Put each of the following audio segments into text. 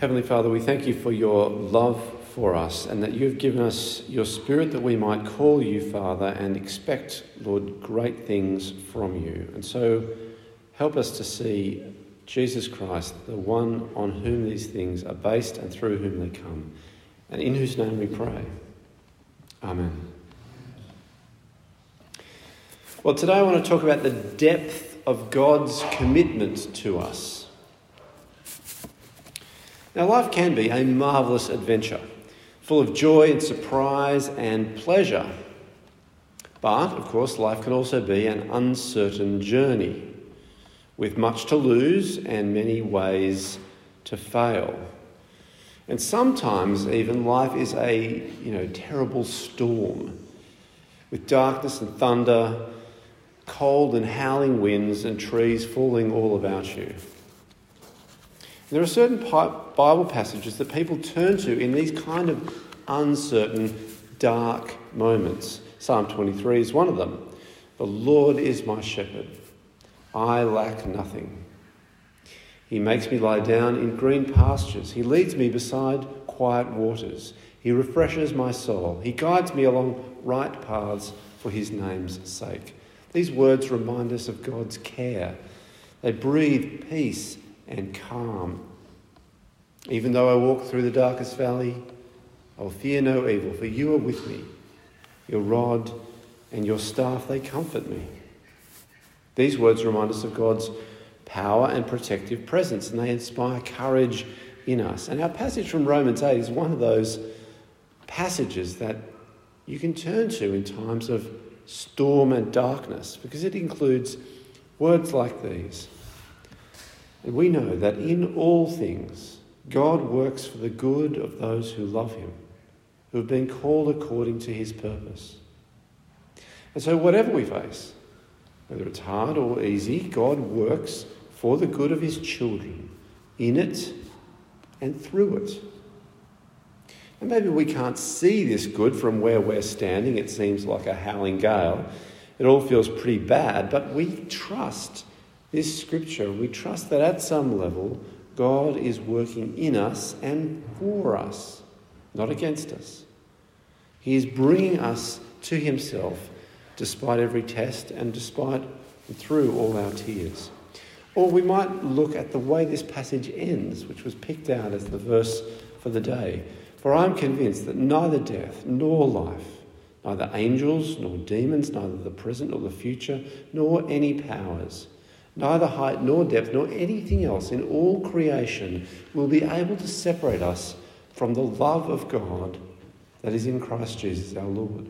Heavenly Father, we thank you for your love for us and that you've given us your Spirit that we might call you Father and expect, Lord, great things from you. And so help us to see Jesus Christ, the one on whom these things are based and through whom they come, and in whose name we pray. Amen. Well, today I want to talk about the depth of God's commitment to us. Now, life can be a marvellous adventure, full of joy and surprise and pleasure. But, of course, life can also be an uncertain journey, with much to lose and many ways to fail. And sometimes, even, life is a you know, terrible storm, with darkness and thunder, cold and howling winds, and trees falling all about you. There are certain Bible passages that people turn to in these kind of uncertain, dark moments. Psalm 23 is one of them. The Lord is my shepherd. I lack nothing. He makes me lie down in green pastures. He leads me beside quiet waters. He refreshes my soul. He guides me along right paths for his name's sake. These words remind us of God's care. They breathe peace and calm. Even though I walk through the darkest valley, I will fear no evil, for you are with me. Your rod and your staff, they comfort me. These words remind us of God's power and protective presence, and they inspire courage in us. And our passage from Romans 8 is one of those passages that you can turn to in times of storm and darkness, because it includes words like these we know that in all things, God works for the good of those who love him, who have been called according to his purpose. And so, whatever we face, whether it's hard or easy, God works for the good of his children in it and through it. And maybe we can't see this good from where we're standing. It seems like a howling gale. It all feels pretty bad, but we trust this scripture, we trust that at some level, God is working in us and for us, not against us. He is bringing us to Himself despite every test and despite and through all our tears. Or we might look at the way this passage ends, which was picked out as the verse for the day. For I am convinced that neither death nor life, neither angels nor demons, neither the present nor the future, nor any powers, Neither height nor depth nor anything else in all creation will be able to separate us from the love of God that is in Christ Jesus our Lord.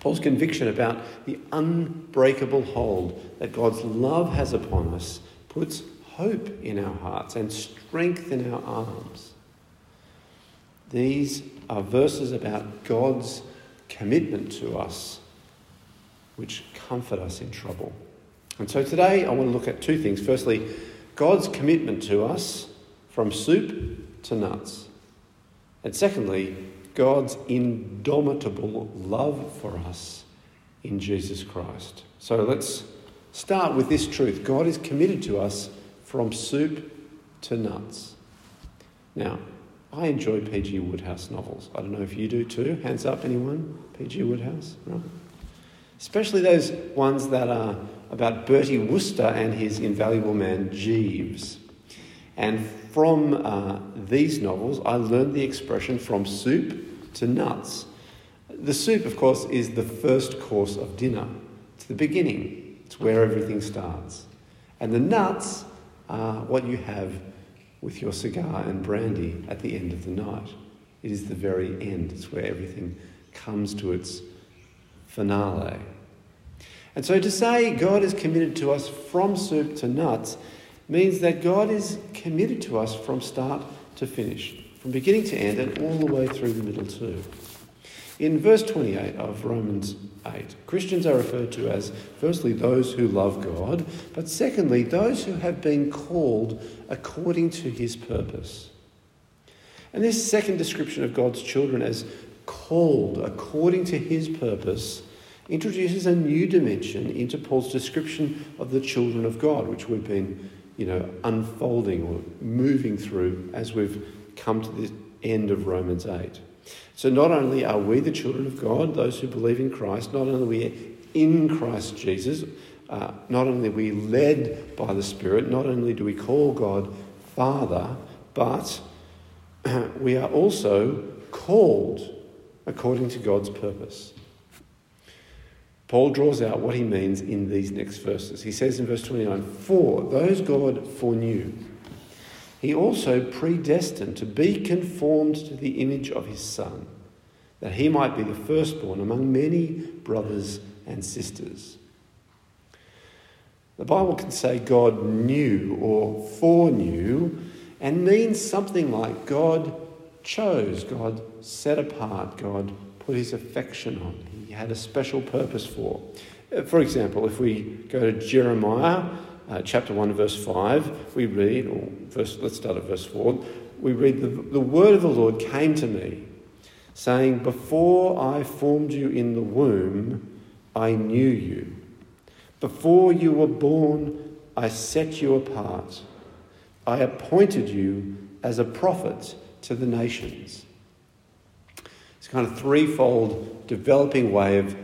Paul's conviction about the unbreakable hold that God's love has upon us puts hope in our hearts and strength in our arms. These are verses about God's commitment to us, which comfort us in trouble. And so today I want to look at two things. Firstly, God's commitment to us from soup to nuts. And secondly, God's indomitable love for us in Jesus Christ. So let's start with this truth God is committed to us from soup to nuts. Now, I enjoy P.G. Wodehouse novels. I don't know if you do too. Hands up, anyone? P.G. Wodehouse, Right. Especially those ones that are about Bertie Wooster and his invaluable man Jeeves. And from uh, these novels, I learned the expression from soup to nuts. The soup, of course, is the first course of dinner, it's the beginning, it's where everything starts. And the nuts are what you have with your cigar and brandy at the end of the night. It is the very end, it's where everything comes to its finale. And so to say God is committed to us from soup to nuts means that God is committed to us from start to finish, from beginning to end, and all the way through the middle too. In verse 28 of Romans 8, Christians are referred to as firstly those who love God, but secondly those who have been called according to his purpose. And this second description of God's children as called according to his purpose introduces a new dimension into Paul's description of the children of God, which we've been you know, unfolding or moving through as we've come to the end of Romans 8. So not only are we the children of God, those who believe in Christ, not only are we in Christ Jesus, uh, not only are we led by the Spirit, not only do we call God Father, but we are also called according to God's purpose. Paul draws out what he means in these next verses. He says in verse 29 For those God foreknew, he also predestined to be conformed to the image of his Son, that he might be the firstborn among many brothers and sisters. The Bible can say God knew or foreknew and means something like God chose, God set apart, God put his affection on, had a special purpose for. Uh, for example, if we go to Jeremiah uh, chapter 1, verse 5, we read, or verse, let's start at verse 4, we read, the, the word of the Lord came to me, saying, Before I formed you in the womb, I knew you. Before you were born, I set you apart. I appointed you as a prophet to the nations. Kind of threefold developing way of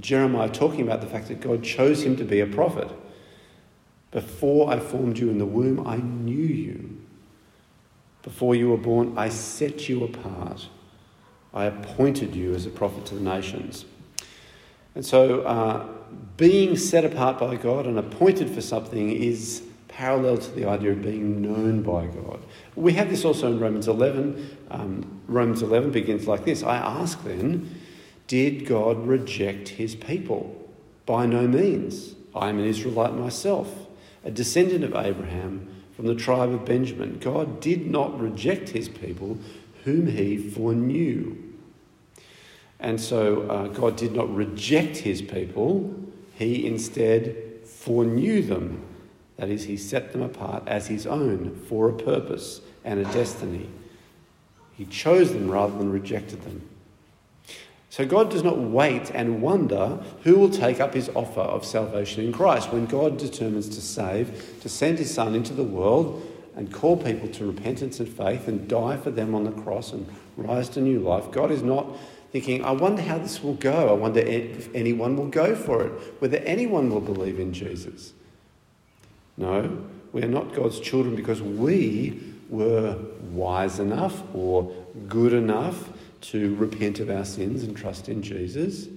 Jeremiah talking about the fact that God chose him to be a prophet. Before I formed you in the womb, I knew you. Before you were born, I set you apart. I appointed you as a prophet to the nations. And so, uh, being set apart by God and appointed for something is parallel to the idea of being known by God. We have this also in Romans 11. Um, Romans 11 begins like this I ask then, did God reject his people? By no means. I am an Israelite myself, a descendant of Abraham from the tribe of Benjamin. God did not reject his people whom he foreknew. And so uh, God did not reject his people, he instead foreknew them that is, he set them apart as his own for a purpose and a destiny. He chose them rather than rejected them. So God does not wait and wonder who will take up his offer of salvation in Christ. When God determines to save, to send his Son into the world and call people to repentance and faith and die for them on the cross and rise to new life, God is not thinking, I wonder how this will go. I wonder if anyone will go for it, whether anyone will believe in Jesus. No, we are not God's children because we were wise enough or good enough to repent of our sins and trust in Jesus.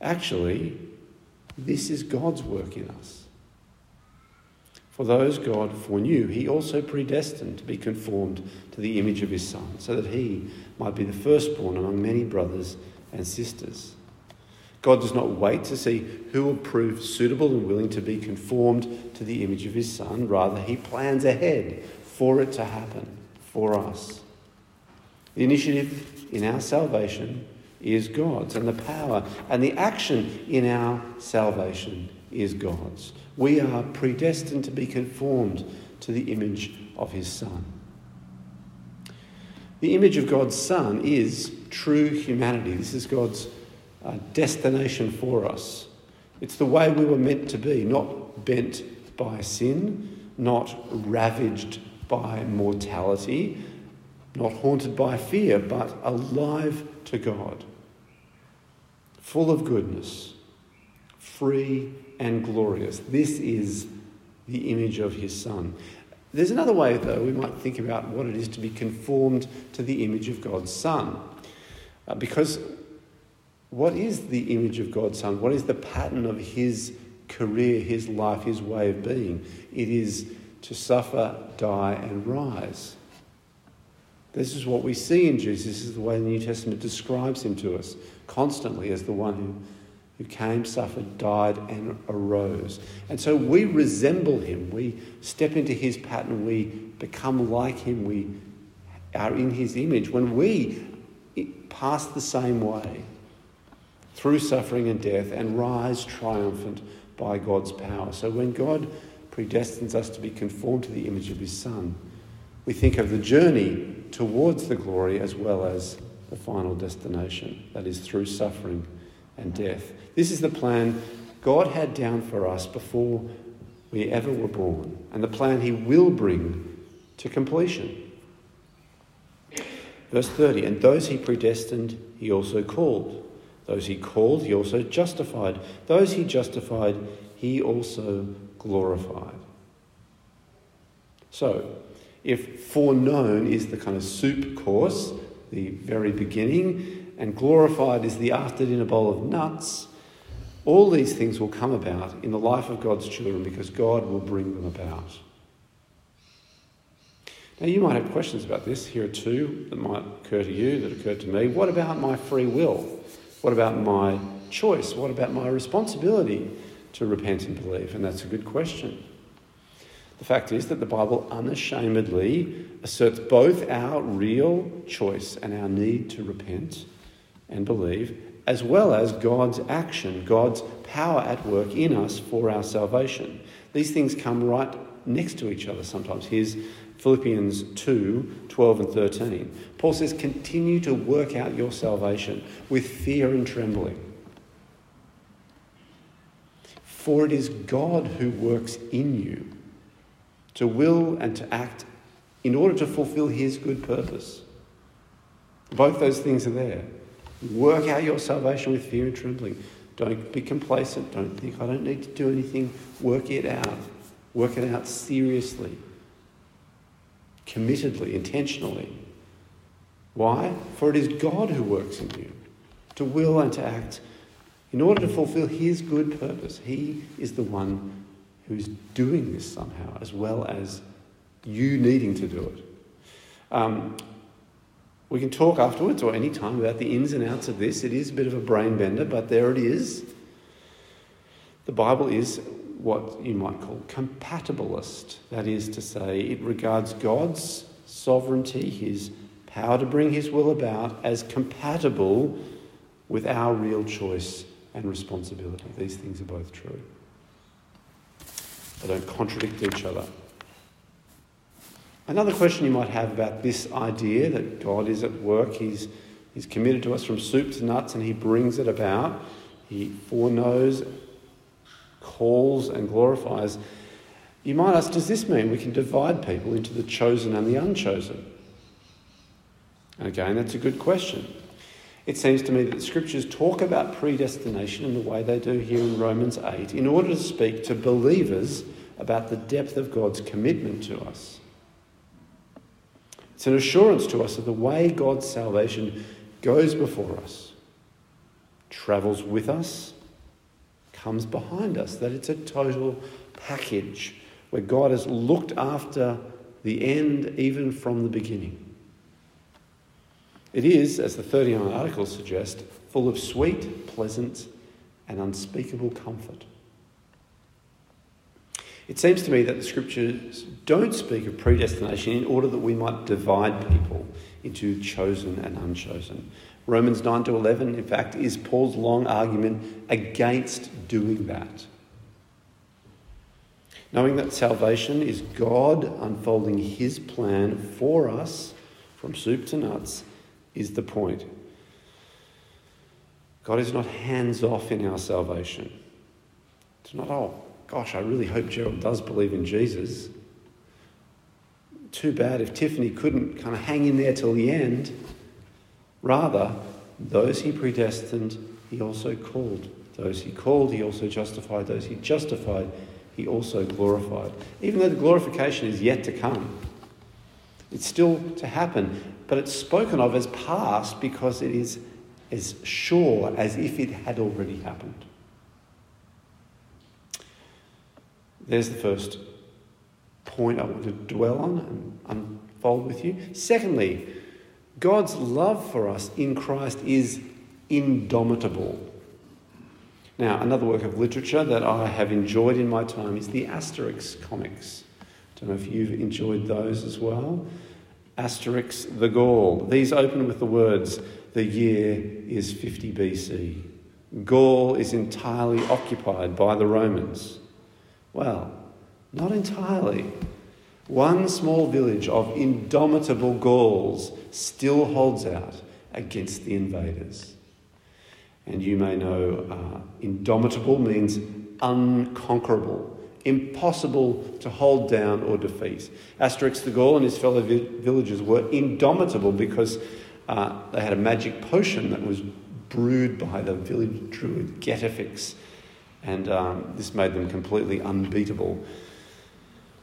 Actually, this is God's work in us. For those God foreknew, he also predestined to be conformed to the image of his Son, so that he might be the firstborn among many brothers and sisters. God does not wait to see who will prove suitable and willing to be conformed to the image of his Son. Rather, he plans ahead for it to happen for us. The initiative in our salvation is God's, and the power and the action in our salvation is God's. We are predestined to be conformed to the image of his Son. The image of God's Son is true humanity. This is God's uh, destination for us. It's the way we were meant to be, not bent by sin, not ravaged by mortality, not haunted by fear, but alive to God, full of goodness, free and glorious. This is the image of his Son. There's another way, though, we might think about what it is to be conformed to the image of God's Son. Uh, because what is the image of God's Son? What is the pattern of his career, his life, his way of being? It is to suffer, die, and rise. This is what we see in Jesus. This is the way the New Testament describes him to us constantly as the one who, who came, suffered, died, and arose. And so we resemble him. We step into his pattern. We become like him. We are in his image when we pass the same way through suffering and death and rise triumphant by God's power. So when God predestines us to be conformed to the image of his Son, we think of the journey towards the glory as well as the final destination, that is through suffering and death. This is the plan God had down for us before we ever were born, and the plan he will bring to completion. Verse 30 And those he predestined, he also called. Those he called, he also justified. Those he justified, he also glorified. So, if foreknown is the kind of soup course, the very beginning, and glorified is the after dinner bowl of nuts, all these things will come about in the life of God's children because God will bring them about. Now, you might have questions about this. Here are two that might occur to you, that occurred to me. What about my free will? What about my choice? What about my responsibility to repent and believe? And that's a good question. The fact is that the Bible unashamedly asserts both our real choice and our need to repent and believe, as well as God's action, God's power at work in us for our salvation. These things come right next to each other sometimes. Here's Philippians 2 12 and 13. Paul says, Continue to work out your salvation with fear and trembling. For it is God who works in you to will and to act in order to fulfill his good purpose. Both those things are there. Work out your salvation with fear and trembling. Don't be complacent. Don't think, I don't need to do anything. Work it out. Work it out seriously, committedly, intentionally. Why? For it is God who works in you to will and to act in order to fulfill his good purpose. He is the one who's doing this somehow, as well as you needing to do it. Um, we can talk afterwards or any time about the ins and outs of this. It is a bit of a brain bender, but there it is. The Bible is what you might call compatibilist. That is to say, it regards God's sovereignty, his power to bring his will about, as compatible with our real choice and responsibility. These things are both true. They don't contradict each other. Another question you might have about this idea that God is at work, He's, he's committed to us from soup to nuts and He brings it about. He foreknows, calls, and glorifies. You might ask, does this mean we can divide people into the chosen and the unchosen? And again, that's a good question. It seems to me that the scriptures talk about predestination in the way they do here in Romans 8 in order to speak to believers about the depth of God's commitment to us. It's an assurance to us of the way God's salvation goes before us, travels with us, comes behind us, that it's a total package where God has looked after the end even from the beginning. It is, as the 39 articles suggest, full of sweet, pleasant, and unspeakable comfort. It seems to me that the scriptures don't speak of predestination in order that we might divide people into chosen and unchosen. Romans 9 to 11, in fact, is Paul's long argument against doing that. Knowing that salvation is God unfolding his plan for us from soup to nuts is the point. God is not hands off in our salvation. It's not, oh, gosh, I really hope Gerald does believe in Jesus. Too bad if Tiffany couldn't kind of hang in there till the end. Rather, those he predestined, he also called. Those he called, he also justified. Those he justified, he also glorified. Even though the glorification is yet to come, it's still to happen, but it's spoken of as past because it is as sure as if it had already happened. There's the first point I want to dwell on and unfold with you. Secondly, God's love for us in Christ is indomitable. Now, another work of literature that I have enjoyed in my time is the Asterix comics. I Don't know if you've enjoyed those as well. Asterix the Gaul. These open with the words, the year is 50 BC. Gaul is entirely occupied by the Romans. Well, not entirely. One small village of indomitable Gauls still holds out against the invaders. And you may know uh, indomitable means unconquerable, impossible to hold down or defeat. Asterix the Gaul and his fellow vi- villagers were indomitable because uh, they had a magic potion that was brewed by the village druid Getafix, and um, this made them completely unbeatable.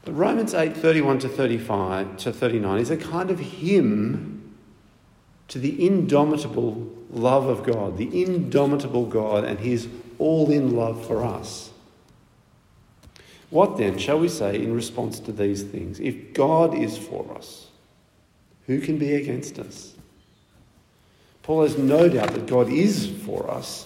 But Romans 8 31 to 35 to 39 is a kind of hymn to the indomitable love of God, the indomitable God, and his all in love for us. What then shall we say in response to these things? If God is for us, who can be against us? Paul has no doubt that God is for us.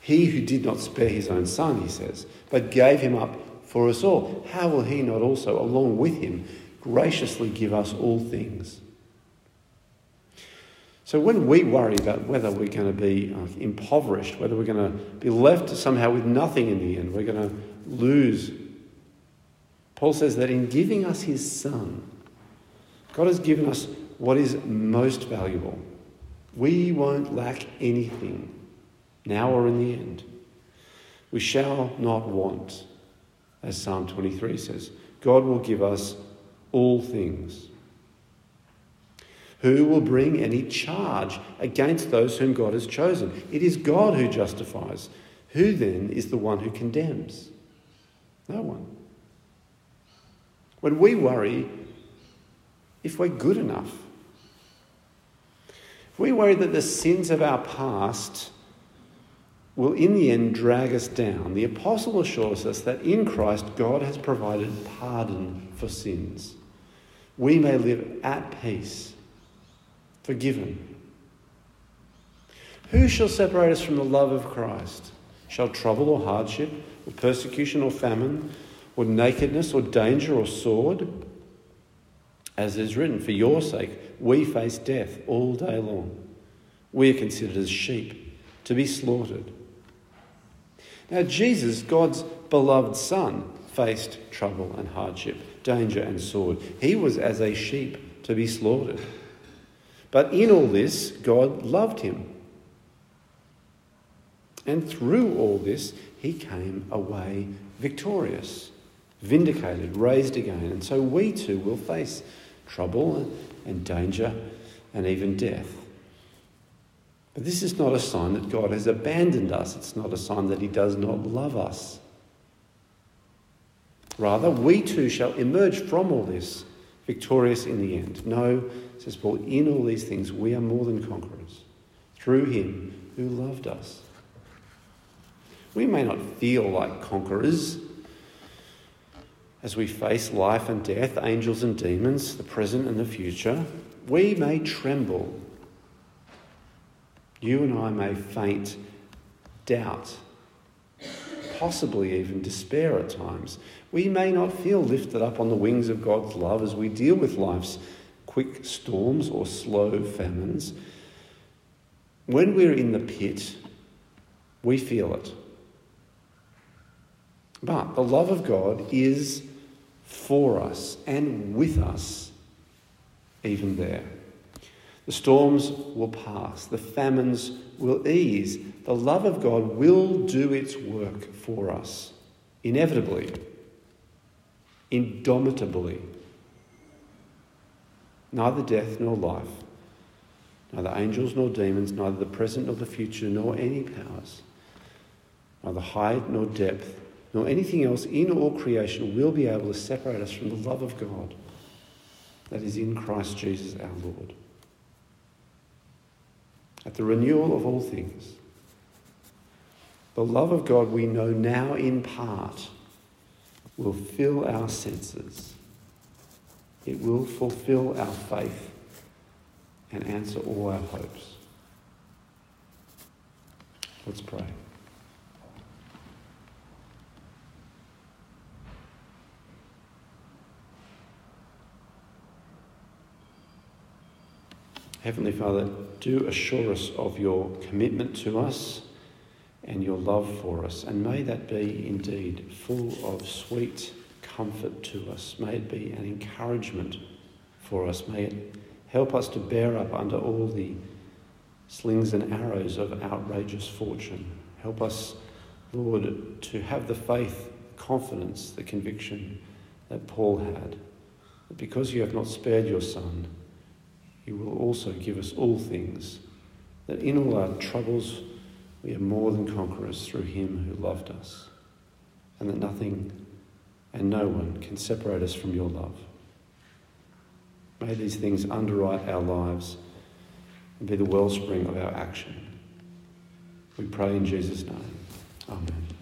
He who did not spare his own son, he says, but gave him up for us all, how will he not also, along with him, graciously give us all things? So when we worry about whether we're going to be uh, impoverished, whether we're going to be left somehow with nothing in the end, we're going to lose, Paul says that in giving us his son, God has given us what is most valuable. We won't lack anything, now or in the end. We shall not want, as Psalm 23 says. God will give us all things. Who will bring any charge against those whom God has chosen? It is God who justifies. Who then is the one who condemns? No one. When we worry if we're good enough, if we worry that the sins of our past will in the end drag us down, the apostle assures us that in Christ God has provided pardon for sins. We may live at peace, forgiven. Who shall separate us from the love of Christ? Shall trouble or hardship, or persecution or famine, or nakedness or danger or sword? As is written, for your sake we face death all day long. We are considered as sheep to be slaughtered. Now, Jesus, God's beloved Son, faced trouble and hardship, danger and sword. He was as a sheep to be slaughtered. But in all this, God loved him. And through all this, he came away victorious, vindicated, raised again. And so we too will face trouble and danger and even death. But this is not a sign that God has abandoned us. It's not a sign that He does not love us. Rather, we too shall emerge from all this victorious in the end. No, says Paul, in all these things we are more than conquerors through Him who loved us. We may not feel like conquerors as we face life and death, angels and demons, the present and the future, we may tremble. You and I may faint doubt, possibly even despair at times. We may not feel lifted up on the wings of God's love as we deal with life's quick storms or slow famines. When we're in the pit, we feel it. But the love of God is for us and with us, even there. The storms will pass, the famines will ease, the love of God will do its work for us, inevitably, indomitably. Neither death nor life, neither angels nor demons, neither the present nor the future, nor any powers, neither height nor depth, nor anything else in all creation will be able to separate us from the love of God that is in Christ Jesus our Lord. At the renewal of all things, the love of God we know now in part will fill our senses. It will fulfill our faith and answer all our hopes. Let's pray. Heavenly Father, do assure us of your commitment to us and your love for us. And may that be indeed full of sweet comfort to us. May it be an encouragement for us. May it help us to bear up under all the slings and arrows of outrageous fortune. Help us, Lord, to have the faith, confidence, the conviction that Paul had that because you have not spared your Son, you will also give us all things, that in all our troubles we are more than conquerors through him who loved us, and that nothing and no one can separate us from your love. May these things underwrite our lives and be the wellspring of our action. We pray in Jesus' name. Amen.